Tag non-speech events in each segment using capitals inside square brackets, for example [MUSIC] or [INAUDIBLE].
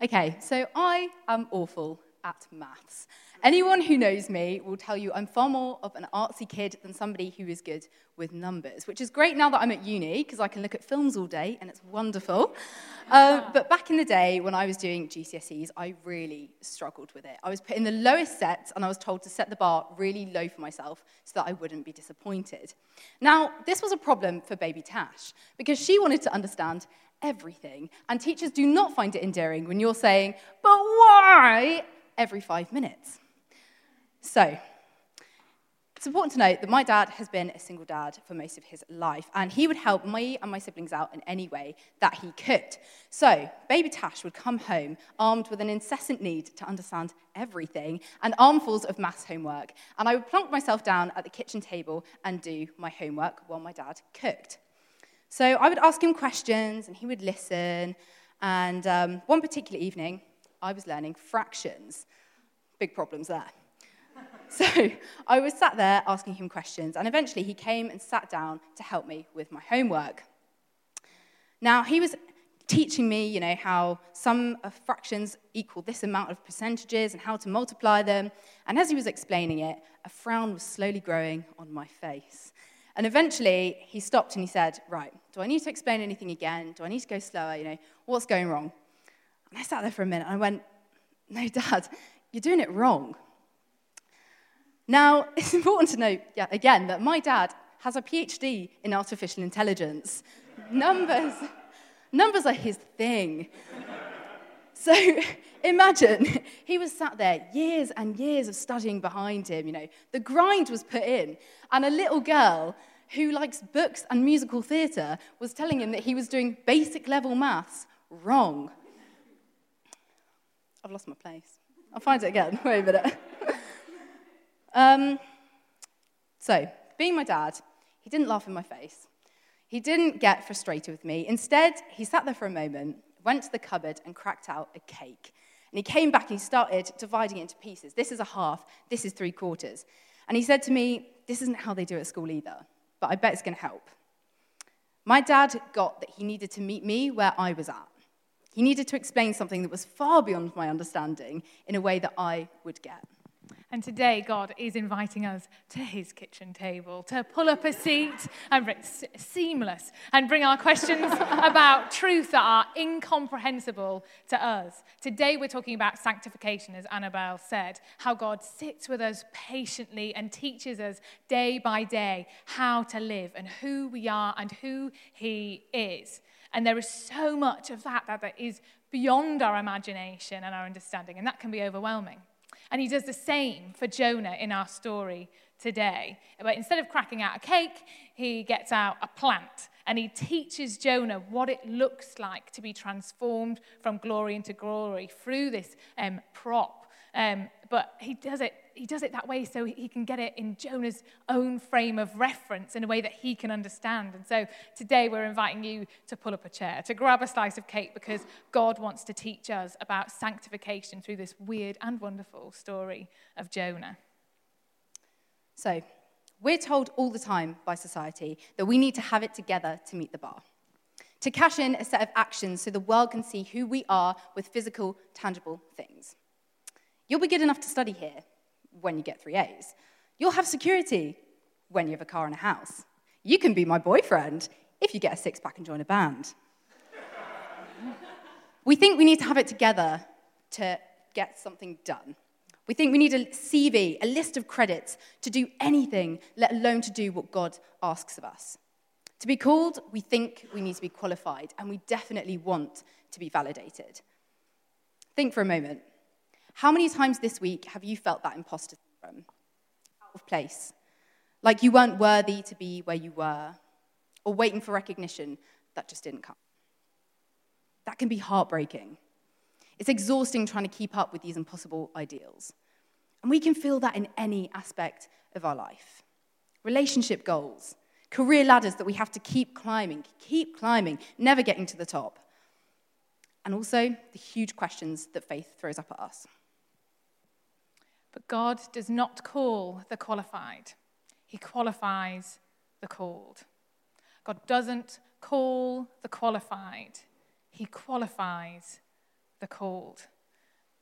Okay, so I am awful at maths. Anyone who knows me will tell you I'm far more of an artsy kid than somebody who is good with numbers, which is great now that I'm at uni because I can look at films all day and it's wonderful. [LAUGHS] Um, but back in the day when I was doing GCSEs, I really struggled with it. I was put in the lowest set and I was told to set the bar really low for myself so that I wouldn't be disappointed. Now, this was a problem for baby Tash because she wanted to understand everything. And teachers do not find it endearing when you're saying, but why? every five minutes. So, it's important to note that my dad has been a single dad for most of his life, and he would help me and my siblings out in any way that he could. So, baby Tash would come home armed with an incessant need to understand everything and armfuls of maths homework, and I would plonk myself down at the kitchen table and do my homework while my dad cooked. So I would ask him questions and he would listen. And um, one particular evening, I was learning fractions. Big problems there. [LAUGHS] so I was sat there asking him questions, and eventually he came and sat down to help me with my homework. Now, he was teaching me, you know, how some fractions equal this amount of percentages and how to multiply them. And as he was explaining it, a frown was slowly growing on my face. And eventually, he stopped and he said, Right, do I need to explain anything again? Do I need to go slower? You know, what's going wrong? And I sat there for a minute and I went, No, Dad, you're doing it wrong. Now, [LAUGHS] it's important to note, yeah, again, that my dad has a PhD in artificial intelligence. numbers, [LAUGHS] numbers are his thing. So [LAUGHS] imagine he was sat there, years and years of studying behind him, you know, the grind was put in, and a little girl who likes books and musical theatre was telling him that he was doing basic level maths wrong. I've lost my place. I'll find it again. [LAUGHS] Wait a minute. um, so, being my dad, he didn't laugh in my face. He didn't get frustrated with me. Instead, he sat there for a moment, went to the cupboard, and cracked out a cake. And he came back and he started dividing it into pieces. This is a half, this is three quarters. And he said to me, This isn't how they do at school either but I bet it's going to help. My dad got that he needed to meet me where I was at. He needed to explain something that was far beyond my understanding in a way that I would get. And today, God is inviting us to his kitchen table to pull up a seat and bring, seamless and bring our questions [LAUGHS] about truth that are incomprehensible to us. Today, we're talking about sanctification, as Annabelle said, how God sits with us patiently and teaches us day by day how to live and who we are and who he is. And there is so much of that that is beyond our imagination and our understanding, and that can be overwhelming. And he does the same for Jonah in our story today. But instead of cracking out a cake, he gets out a plant and he teaches Jonah what it looks like to be transformed from glory into glory through this um, prop. Um, but he does it he does it that way so he can get it in Jonah's own frame of reference in a way that he can understand. And so today we're inviting you to pull up a chair, to grab a slice of cake, because God wants to teach us about sanctification through this weird and wonderful story of Jonah. So, we're told all the time by society that we need to have it together to meet the bar. To cash in a set of actions so the world can see who we are with physical, tangible things. You'll be good enough to study here, when you get three A's. You'll have security when you have a car and a house. You can be my boyfriend if you get a six pack and join a band. we think we need to have it together to get something done. We think we need a CV, a list of credits to do anything, let alone to do what God asks of us. To be called, we think we need to be qualified, and we definitely want to be validated. Think for a moment. How many times this week have you felt that imposter syndrome? Out of place. Like you weren't worthy to be where you were, or waiting for recognition that just didn't come. That can be heartbreaking. It's exhausting trying to keep up with these impossible ideals. And we can feel that in any aspect of our life relationship goals, career ladders that we have to keep climbing, keep climbing, never getting to the top. And also the huge questions that faith throws up at us. But God does not call the qualified, He qualifies the called. God doesn't call the qualified, He qualifies the called.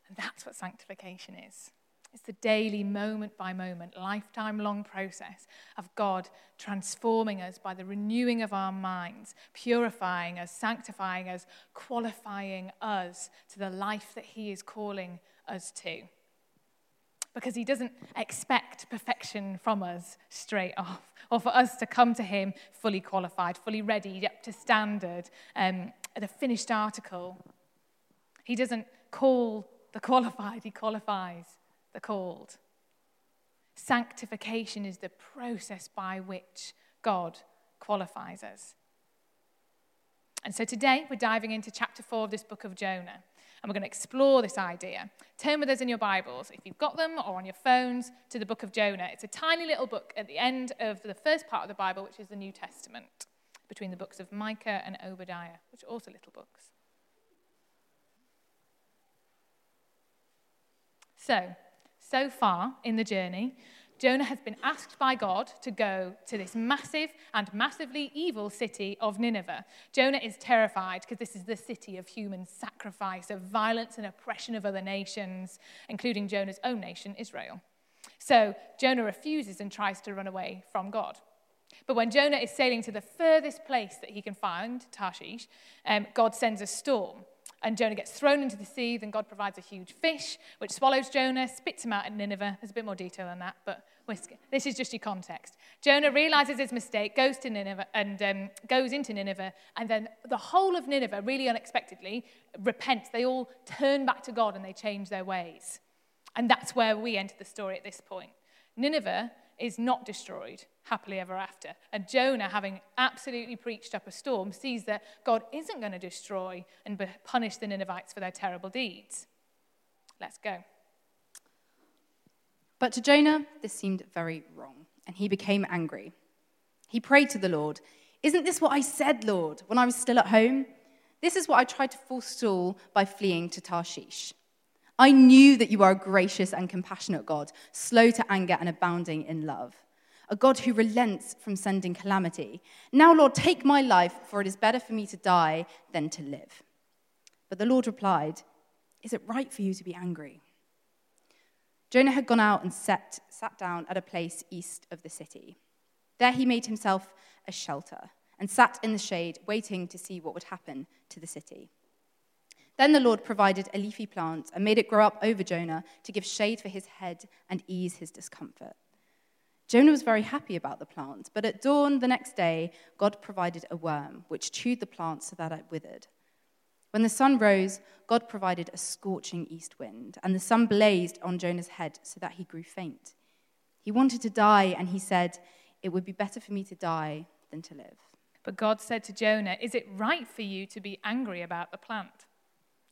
And that's what sanctification is. It's the daily, moment by moment, lifetime long process of God transforming us by the renewing of our minds, purifying us, sanctifying us, qualifying us to the life that He is calling us to. Because He doesn't expect perfection from us straight off, or for us to come to Him fully qualified, fully ready, up to standard, um, a finished article. He doesn't call the qualified, He qualifies the called. Sanctification is the process by which God qualifies us. And so today we're diving into chapter 4 of this book of Jonah. And we're going to explore this idea. Turn with us in your Bibles, if you've got them, or on your phones, to the book of Jonah. It's a tiny little book at the end of the first part of the Bible, which is the New Testament, between the books of Micah and Obadiah, which are also little books. So, so far in the journey, Jonah has been asked by God to go to this massive and massively evil city of Nineveh. Jonah is terrified because this is the city of human sacrifice, of violence and oppression of other nations, including Jonah's own nation, Israel. So Jonah refuses and tries to run away from God. But when Jonah is sailing to the furthest place that he can find, Tarshish, um, God sends a storm. And Jonah gets thrown into the sea. Then God provides a huge fish, which swallows Jonah, spits him out at Nineveh. There's a bit more detail than that, but this is just your context. Jonah realizes his mistake, goes to Nineveh, and um, goes into Nineveh, and then the whole of Nineveh, really unexpectedly, repents. They all turn back to God and they change their ways. And that's where we enter the story at this point. Nineveh is not destroyed happily ever after. And Jonah, having absolutely preached up a storm, sees that God isn't going to destroy and punish the Ninevites for their terrible deeds. Let's go. But to Jonah, this seemed very wrong, and he became angry. He prayed to the Lord, Isn't this what I said, Lord, when I was still at home? This is what I tried to forestall by fleeing to Tarshish. I knew that you are a gracious and compassionate God, slow to anger and abounding in love, a God who relents from sending calamity. Now, Lord, take my life, for it is better for me to die than to live. But the Lord replied, Is it right for you to be angry? Jonah had gone out and sat, sat down at a place east of the city. There he made himself a shelter and sat in the shade, waiting to see what would happen to the city. Then the Lord provided a leafy plant and made it grow up over Jonah to give shade for his head and ease his discomfort. Jonah was very happy about the plant, but at dawn the next day, God provided a worm, which chewed the plant so that it withered. When the sun rose, God provided a scorching east wind, and the sun blazed on Jonah's head so that he grew faint. He wanted to die, and he said, It would be better for me to die than to live. But God said to Jonah, Is it right for you to be angry about the plant?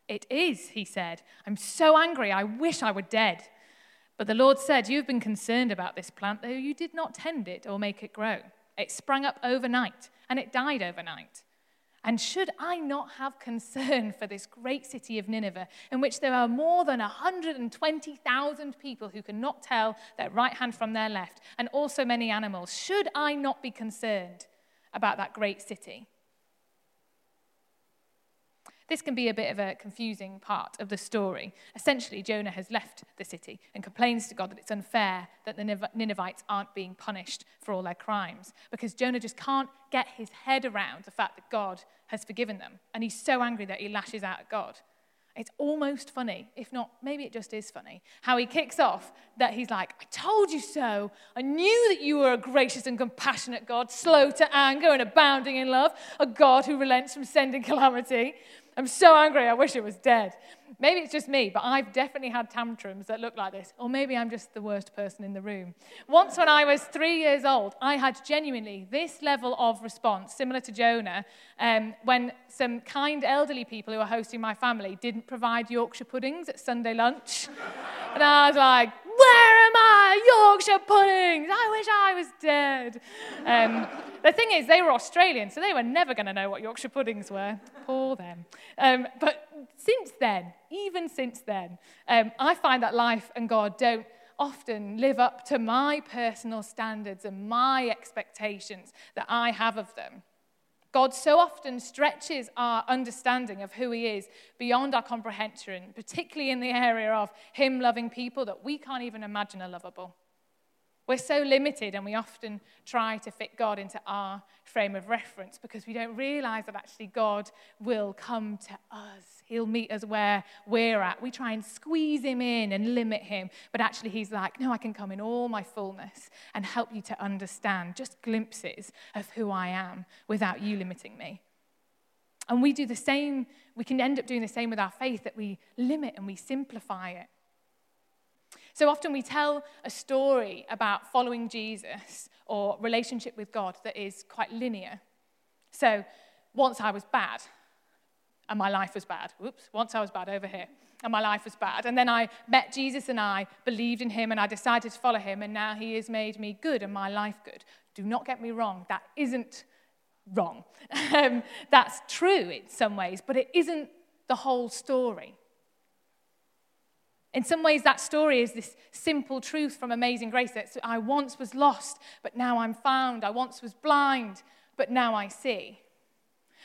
It is, he said. I'm so angry, I wish I were dead. But the Lord said, You've been concerned about this plant, though you did not tend it or make it grow. It sprang up overnight, and it died overnight. And should I not have concern for this great city of Nineveh, in which there are more than 120,000 people who cannot tell their right hand from their left, and also many animals? Should I not be concerned about that great city? This can be a bit of a confusing part of the story. Essentially, Jonah has left the city and complains to God that it's unfair that the Ninevites aren't being punished for all their crimes because Jonah just can't get his head around the fact that God has forgiven them. And he's so angry that he lashes out at God. It's almost funny, if not, maybe it just is funny, how he kicks off that he's like, I told you so. I knew that you were a gracious and compassionate God, slow to anger and abounding in love, a God who relents from sending calamity. I'm so angry, I wish it was dead. Maybe it's just me, but I've definitely had tantrums that look like this. Or maybe I'm just the worst person in the room. Once, when I was three years old, I had genuinely this level of response, similar to Jonah, um, when some kind elderly people who were hosting my family didn't provide Yorkshire puddings at Sunday lunch. [LAUGHS] and I was like, where am I? Yorkshire puddings. I wish I was dead. Um, the thing is, they were Australian, so they were never going to know what Yorkshire puddings were. Poor them. Um, but since then, even since then, um, I find that life and God don't often live up to my personal standards and my expectations that I have of them. God so often stretches our understanding of who He is beyond our comprehension, particularly in the area of Him loving people that we can't even imagine are lovable. We're so limited, and we often try to fit God into our frame of reference because we don't realize that actually God will come to us. He'll meet us where we're at. We try and squeeze Him in and limit Him, but actually, He's like, No, I can come in all my fullness and help you to understand just glimpses of who I am without you limiting me. And we do the same, we can end up doing the same with our faith that we limit and we simplify it. So often we tell a story about following Jesus or relationship with God that is quite linear. So once I was bad, and my life was bad. Whoops, once I was bad over here, and my life was bad. And then I met Jesus and I believed in him and I decided to follow him, and now he has made me good and my life good. Do not get me wrong, that isn't wrong. [LAUGHS] Um, that's true in some ways, but it isn't the whole story. In some ways, that story is this simple truth from Amazing Grace that I once was lost, but now I'm found. I once was blind, but now I see.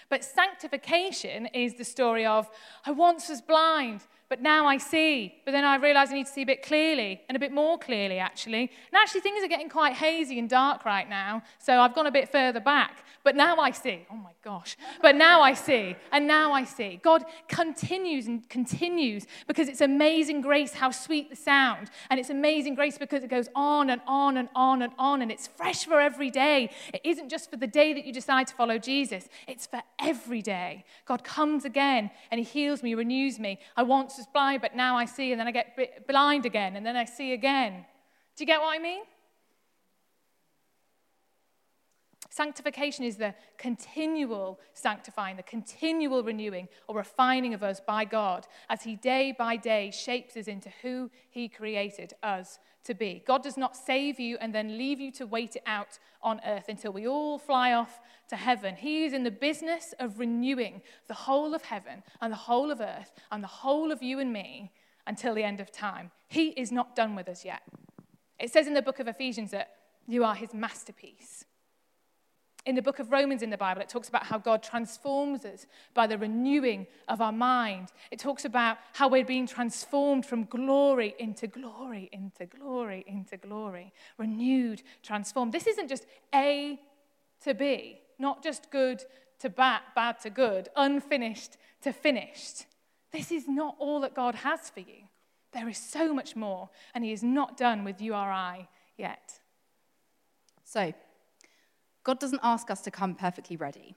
But sanctification is the story of I once was blind, but now I see. But then I realize I need to see a bit clearly and a bit more clearly, actually. And actually, things are getting quite hazy and dark right now. So I've gone a bit further back. But now I see. Oh my gosh. But now I see. And now I see. God continues and continues because it's amazing grace how sweet the sound. And it's amazing grace because it goes on and on and on and on. And it's fresh for every day. It isn't just for the day that you decide to follow Jesus, it's for every day. God comes again and He heals me, renews me. I want was blind, but now I see, and then I get blind again, and then I see again. Do you get what I mean? Sanctification is the continual sanctifying, the continual renewing or refining of us by God as He day by day shapes us into who He created us to be. God does not save you and then leave you to wait it out on earth until we all fly off to heaven. He is in the business of renewing the whole of heaven and the whole of earth and the whole of you and me until the end of time. He is not done with us yet. It says in the book of Ephesians that you are His masterpiece. In the book of Romans in the Bible, it talks about how God transforms us by the renewing of our mind. It talks about how we're being transformed from glory into glory, into glory, into glory. Renewed, transformed. This isn't just A to B, not just good to bad, bad to good, unfinished to finished. This is not all that God has for you. There is so much more, and He is not done with you or I yet. So, God doesn't ask us to come perfectly ready.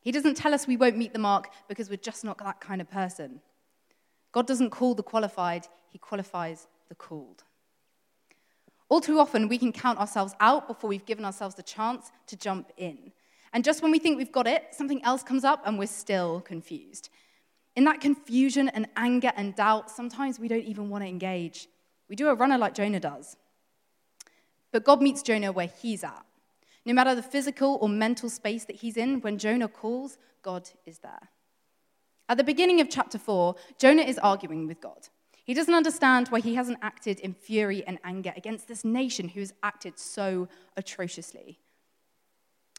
He doesn't tell us we won't meet the mark because we're just not that kind of person. God doesn't call the qualified, He qualifies the called. All too often, we can count ourselves out before we've given ourselves the chance to jump in. And just when we think we've got it, something else comes up and we're still confused. In that confusion and anger and doubt, sometimes we don't even want to engage. We do a runner like Jonah does. But God meets Jonah where he's at. No matter the physical or mental space that he's in, when Jonah calls, God is there. At the beginning of chapter 4, Jonah is arguing with God. He doesn't understand why he hasn't acted in fury and anger against this nation who has acted so atrociously.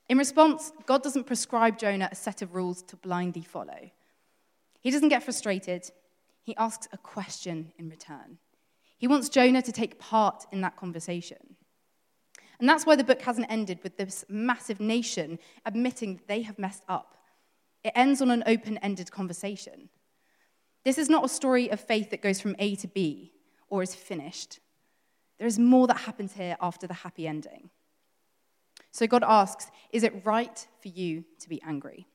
In response, God doesn't prescribe Jonah a set of rules to blindly follow. He doesn't get frustrated. He asks a question in return. He wants Jonah to take part in that conversation. And that's why the book hasn't ended with this massive nation admitting that they have messed up. It ends on an open ended conversation. This is not a story of faith that goes from A to B or is finished. There is more that happens here after the happy ending. So God asks, Is it right for you to be angry?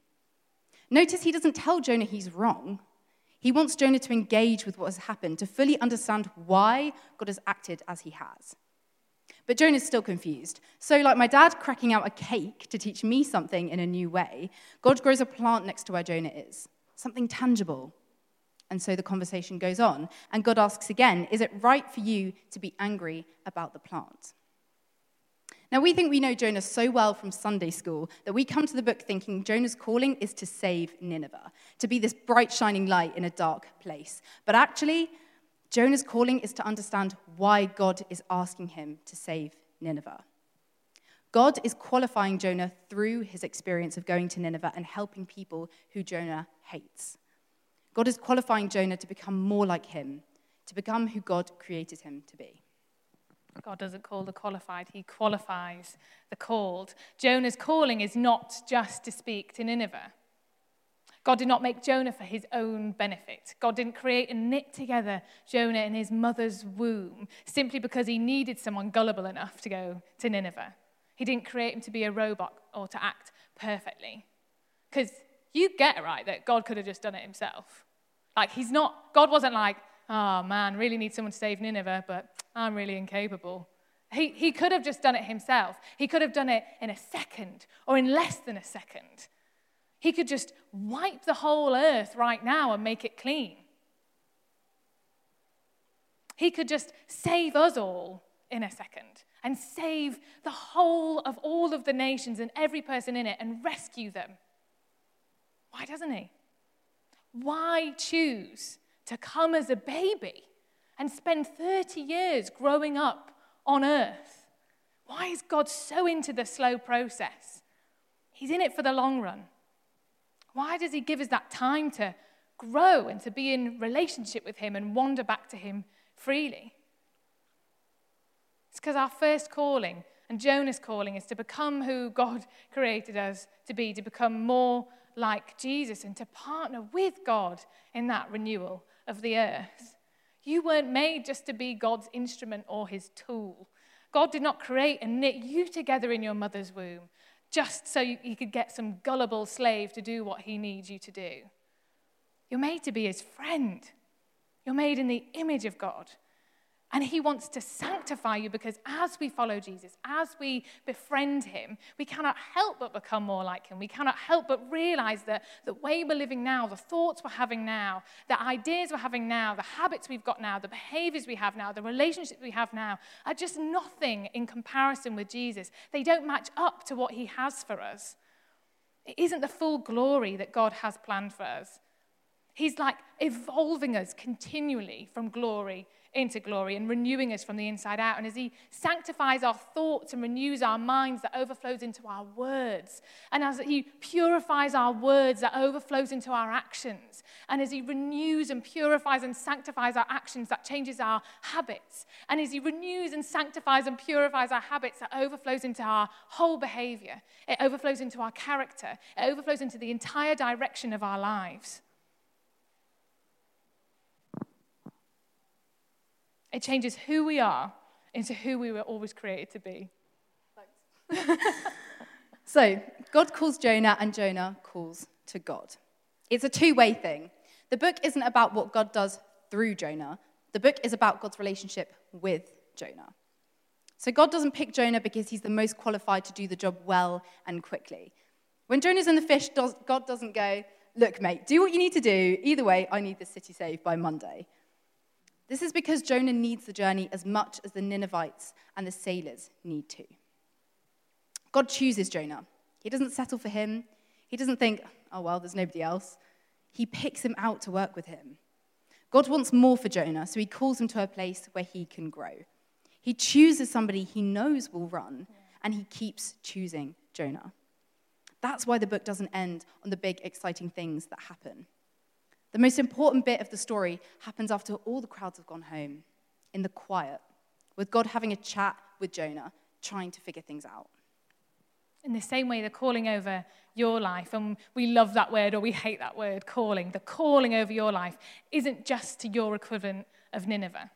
Notice he doesn't tell Jonah he's wrong. He wants Jonah to engage with what has happened, to fully understand why God has acted as he has. But Jonah's still confused. So, like my dad cracking out a cake to teach me something in a new way, God grows a plant next to where Jonah is, something tangible. And so the conversation goes on. And God asks again, Is it right for you to be angry about the plant? Now, we think we know Jonah so well from Sunday school that we come to the book thinking Jonah's calling is to save Nineveh, to be this bright, shining light in a dark place. But actually, Jonah's calling is to understand why God is asking him to save Nineveh. God is qualifying Jonah through his experience of going to Nineveh and helping people who Jonah hates. God is qualifying Jonah to become more like him, to become who God created him to be. God doesn't call the qualified, he qualifies the called. Jonah's calling is not just to speak to Nineveh. God did not make Jonah for his own benefit. God didn't create and knit together Jonah in his mother's womb simply because he needed someone gullible enough to go to Nineveh. He didn't create him to be a robot or to act perfectly. Because you get right that God could have just done it himself. Like, he's not, God wasn't like, oh man, really need someone to save Nineveh, but I'm really incapable. He, he could have just done it himself. He could have done it in a second or in less than a second. He could just wipe the whole earth right now and make it clean. He could just save us all in a second and save the whole of all of the nations and every person in it and rescue them. Why doesn't he? Why choose to come as a baby and spend 30 years growing up on earth? Why is God so into the slow process? He's in it for the long run. Why does he give us that time to grow and to be in relationship with him and wander back to him freely? It's because our first calling and Jonah's calling is to become who God [LAUGHS] created us to be, to become more like Jesus and to partner with God in that renewal of the earth. You weren't made just to be God's instrument or his tool. God did not create and knit you together in your mother's womb just so you, could get some gullible slave to do what he needs you to do. You're made to be his friend. You're made in the image of God. And he wants to sanctify you because as we follow Jesus, as we befriend him, we cannot help but become more like him. We cannot help but realize that the way we're living now, the thoughts we're having now, the ideas we're having now, the habits we've got now, the behaviors we have now, the relationships we have now are just nothing in comparison with Jesus. They don't match up to what he has for us. It isn't the full glory that God has planned for us. He's like evolving us continually from glory into glory and renewing us from the inside out. And as He sanctifies our thoughts and renews our minds, that overflows into our words. And as He purifies our words, that overflows into our actions. And as He renews and purifies and sanctifies our actions, that changes our habits. And as He renews and sanctifies and purifies our habits, that overflows into our whole behavior. It overflows into our character. It overflows into the entire direction of our lives. It changes who we are into who we were always created to be. [LAUGHS] so, God calls Jonah, and Jonah calls to God. It's a two way thing. The book isn't about what God does through Jonah, the book is about God's relationship with Jonah. So, God doesn't pick Jonah because he's the most qualified to do the job well and quickly. When Jonah's in the fish, God doesn't go, Look, mate, do what you need to do. Either way, I need this city saved by Monday. This is because Jonah needs the journey as much as the Ninevites and the sailors need to. God chooses Jonah. He doesn't settle for him. He doesn't think, oh, well, there's nobody else. He picks him out to work with him. God wants more for Jonah, so he calls him to a place where he can grow. He chooses somebody he knows will run, and he keeps choosing Jonah. That's why the book doesn't end on the big, exciting things that happen. The most important bit of the story happens after all the crowds have gone home, in the quiet, with God having a chat with Jonah, trying to figure things out. In the same way, the calling over your life, and we love that word or we hate that word, calling, the calling over your life isn't just to your equivalent of Nineveh.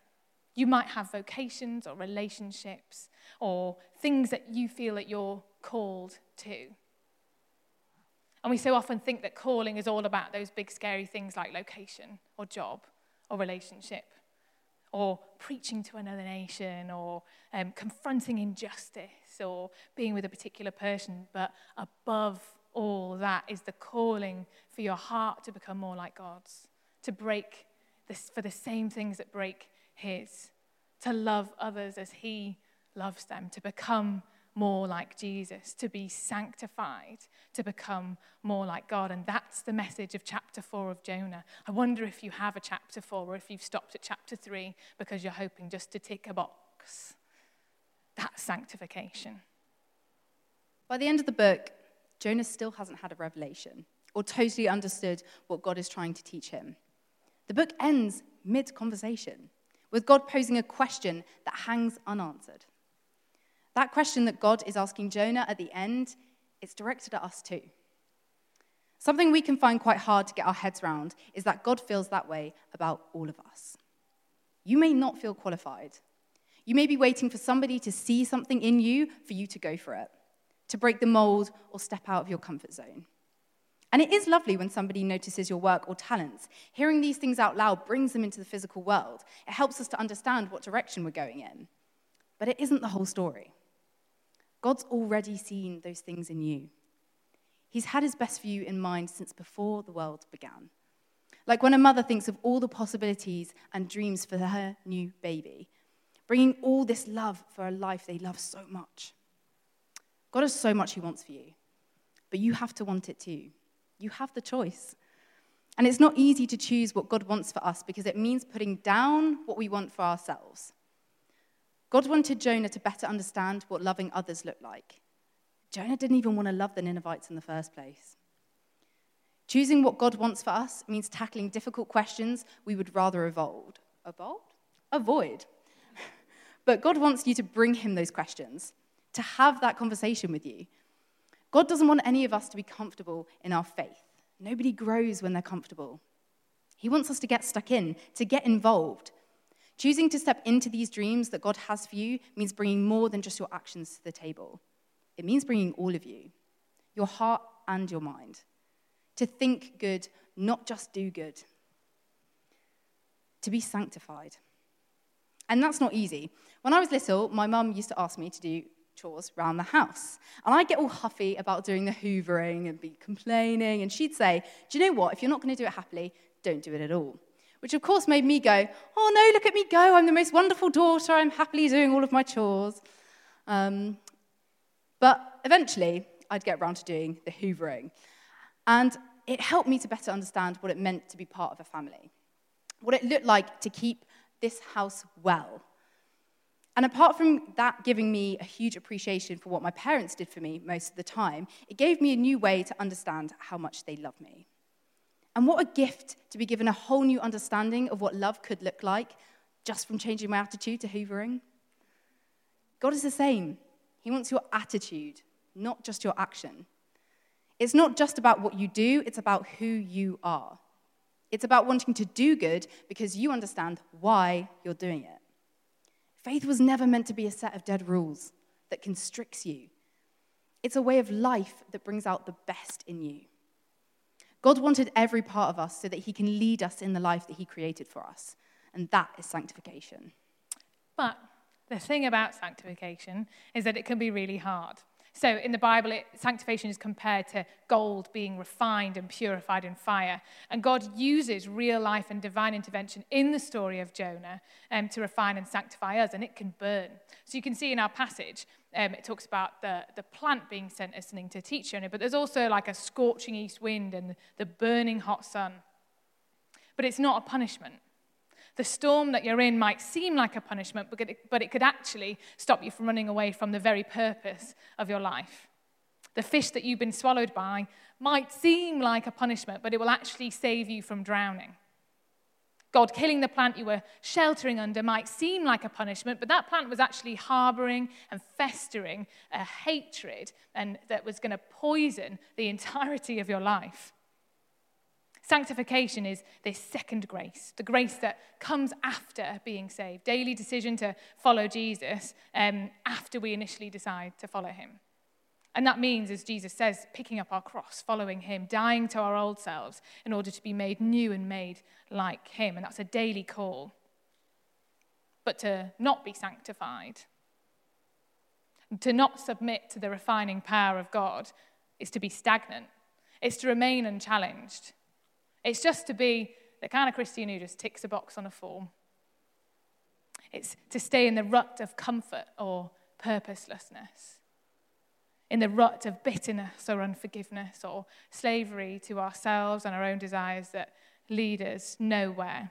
You might have vocations or relationships or things that you feel that you're called to. And we so often think that calling is all about those big, scary things like location or job or relationship or preaching to another nation or um, confronting injustice or being with a particular person. But above all that is the calling for your heart to become more like God's, to break this, for the same things that break His, to love others as He loves them, to become more like Jesus, to be sanctified, to become more like God. And that's the message of chapter four of Jonah. I wonder if you have a chapter four or if you've stopped at chapter three because you're hoping just to tick a box. That's sanctification. By the end of the book, Jonah still hasn't had a revelation or totally understood what God is trying to teach him. The book ends mid conversation with God posing a question that hangs unanswered. That question that God is asking Jonah at the end, it's directed at us too. Something we can find quite hard to get our heads around is that God feels that way about all of us. You may not feel qualified. You may be waiting for somebody to see something in you for you to go for it, to break the mold or step out of your comfort zone. And it is lovely when somebody notices your work or talents. Hearing these things out loud brings them into the physical world. It helps us to understand what direction we're going in. But it isn't the whole story. God's already seen those things in you. He's had his best for you in mind since before the world began. Like when a mother thinks of all the possibilities and dreams for her new baby, bringing all this love for a life they love so much. God has so much he wants for you, but you have to want it too. You have the choice. And it's not easy to choose what God wants for us because it means putting down what we want for ourselves. God wanted Jonah to better understand what loving others looked like. Jonah didn't even want to love the Ninevites in the first place. Choosing what God wants for us means tackling difficult questions we would rather avoid. Avoid? Avoid. [LAUGHS] but God wants you to bring Him those questions, to have that conversation with you, God doesn't want any of us to be comfortable in our faith. Nobody grows when they're comfortable. He wants us to get stuck in, to get involved. Choosing to step into these dreams that God has for you means bringing more than just your actions to the table. It means bringing all of you, your heart and your mind. To think good, not just do good. To be sanctified. And that's not easy. When I was little, my mum used to ask me to do chores around the house. And I'd get all huffy about doing the hoovering and be complaining. And she'd say, Do you know what? If you're not going to do it happily, don't do it at all. Which, of course, made me go, Oh no, look at me go. I'm the most wonderful daughter. I'm happily doing all of my chores. Um, but eventually, I'd get around to doing the hoovering. And it helped me to better understand what it meant to be part of a family, what it looked like to keep this house well and apart from that giving me a huge appreciation for what my parents did for me most of the time, it gave me a new way to understand how much they love me. And what a gift to be given a whole new understanding of what love could look like just from changing my attitude to hoovering. God is the same. He wants your attitude, not just your action. It's not just about what you do, it's about who you are. It's about wanting to do good because you understand why you're doing it. Faith was never meant to be a set of dead rules that constricts you. It's a way of life that brings out the best in you. God wanted every part of us so that He can lead us in the life that He created for us. And that is sanctification. But the thing about sanctification is that it can be really hard. So in the Bible, it, sanctification is compared to gold being refined and purified in fire. And God uses real life and divine intervention in the story of Jonah um, to refine and sanctify us, and it can burn. So you can see in our passage, um, it talks about the, the plant being sent as something to teach Jonah, but there's also like a scorching east wind and the burning hot sun. But it's not a punishment. The storm that you're in might seem like a punishment, but it could actually stop you from running away from the very purpose of your life. The fish that you've been swallowed by might seem like a punishment, but it will actually save you from drowning. God killing the plant you were sheltering under might seem like a punishment, but that plant was actually harboring and festering a hatred and that was going to poison the [LAUGHS] entirety of your life. Sanctification is this second grace, the grace that comes after being saved, daily decision to follow Jesus um, after we initially decide to follow him. And that means, as Jesus says, picking up our cross, following him, dying to our old selves in order to be made new and made like him. And that's a daily call. But to not be sanctified, to not submit to the refining power of God, is to be stagnant, it's to remain unchallenged. It's just to be the kind of Christian who just ticks a box on a form. It's to stay in the rut of comfort or purposelessness, in the rut of bitterness or unforgiveness or slavery to ourselves and our own desires that lead us nowhere.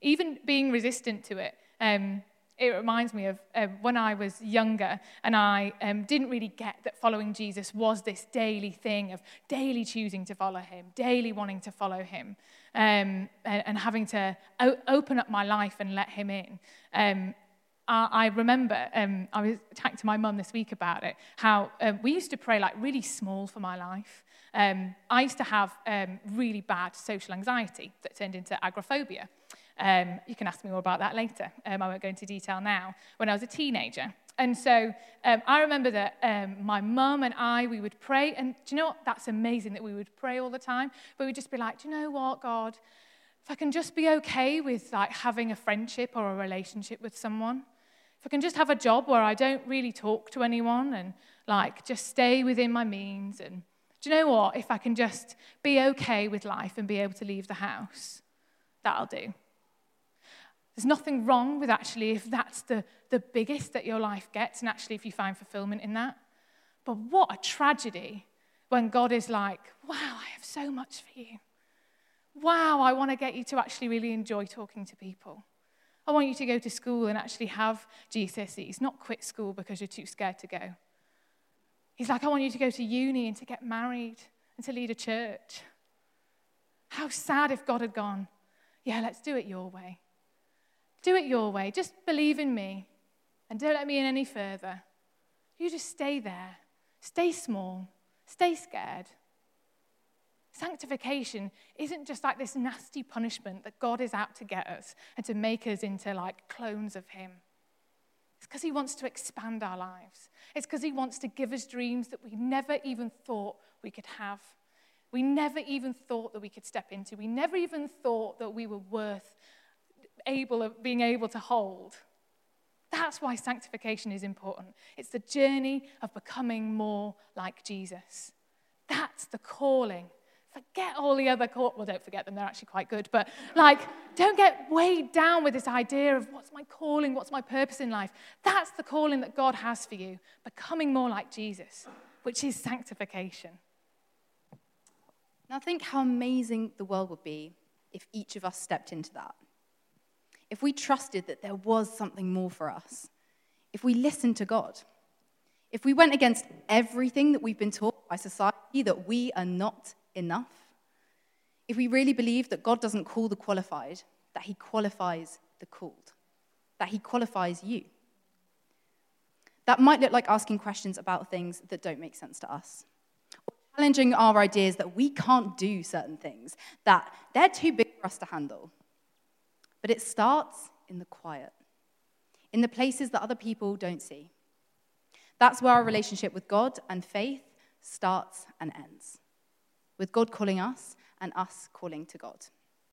Even being resistant to it um, it reminds me of uh, when I was younger and I um, didn't really get that following Jesus was this daily thing of daily choosing to follow him, daily wanting to follow him, um, and, and, having to o- open up my life and let him in. Um, I, I remember, um, I was talking to my mum this week about it, how um, we used to pray like really small for my life. Um, I used to have really bad social anxiety that turned into agoraphobia. Um, you can ask me more about that later. Um, I won't go into detail now. When I was a teenager. And so um, I remember that um, my mum and I, we would pray. And do you know what? That's amazing that we would pray all the time. But we'd just be like, do you know what, God? If I can just be okay with like having a friendship or a relationship with someone, if I can just have a job where I don't really talk to anyone and like just stay within my means and do you know what? If I can just be okay with life and be able to leave the house, that'll do. There's nothing wrong with actually if that's the, the biggest that your life gets, and actually if you find fulfillment in that. But what a tragedy when God is like, wow, I have so much for you. Wow, I want to get you to actually really enjoy talking to people. I want you to go to school and actually have GCSEs, not quit school because you're too scared to go. He's like, I want you to go to uni and to get married and to lead a church. How sad if God had gone, yeah, let's do it your way. Do it your way. Just believe in me and don't let me in any further. You just stay there. Stay small. Stay scared. Sanctification isn't just like this nasty punishment that God is out to get us and to make us into like clones of Him. It's because He wants to expand our lives. It's because He wants to give us dreams that we never even thought we could have. We never even thought that we could step into. We never even thought that we were worth able of being able to hold. That's why sanctification is important. It's the journey of becoming more like Jesus. That's the calling. Forget all the other call. Well, don't forget them, they're actually quite good. But, like, don't get weighed down with this idea of what's my calling, what's my purpose in life. That's the calling that God has for you, becoming more like Jesus, which is sanctification. Now, think how amazing the world would be if each of us stepped into that if we trusted that there was something more for us, if we listened to God, if we went against everything that we've been taught by society that we are not enough, if we really believe that God doesn't call the qualified, that He qualifies the called, that He qualifies you. That might look like asking questions about things that don't make sense to us, or challenging our ideas that we can't do certain things, that they're too big for us to handle. But it starts in the quiet, in the places that other people don't see. That's where our relationship with God and faith starts and ends, with God calling us and us calling to God.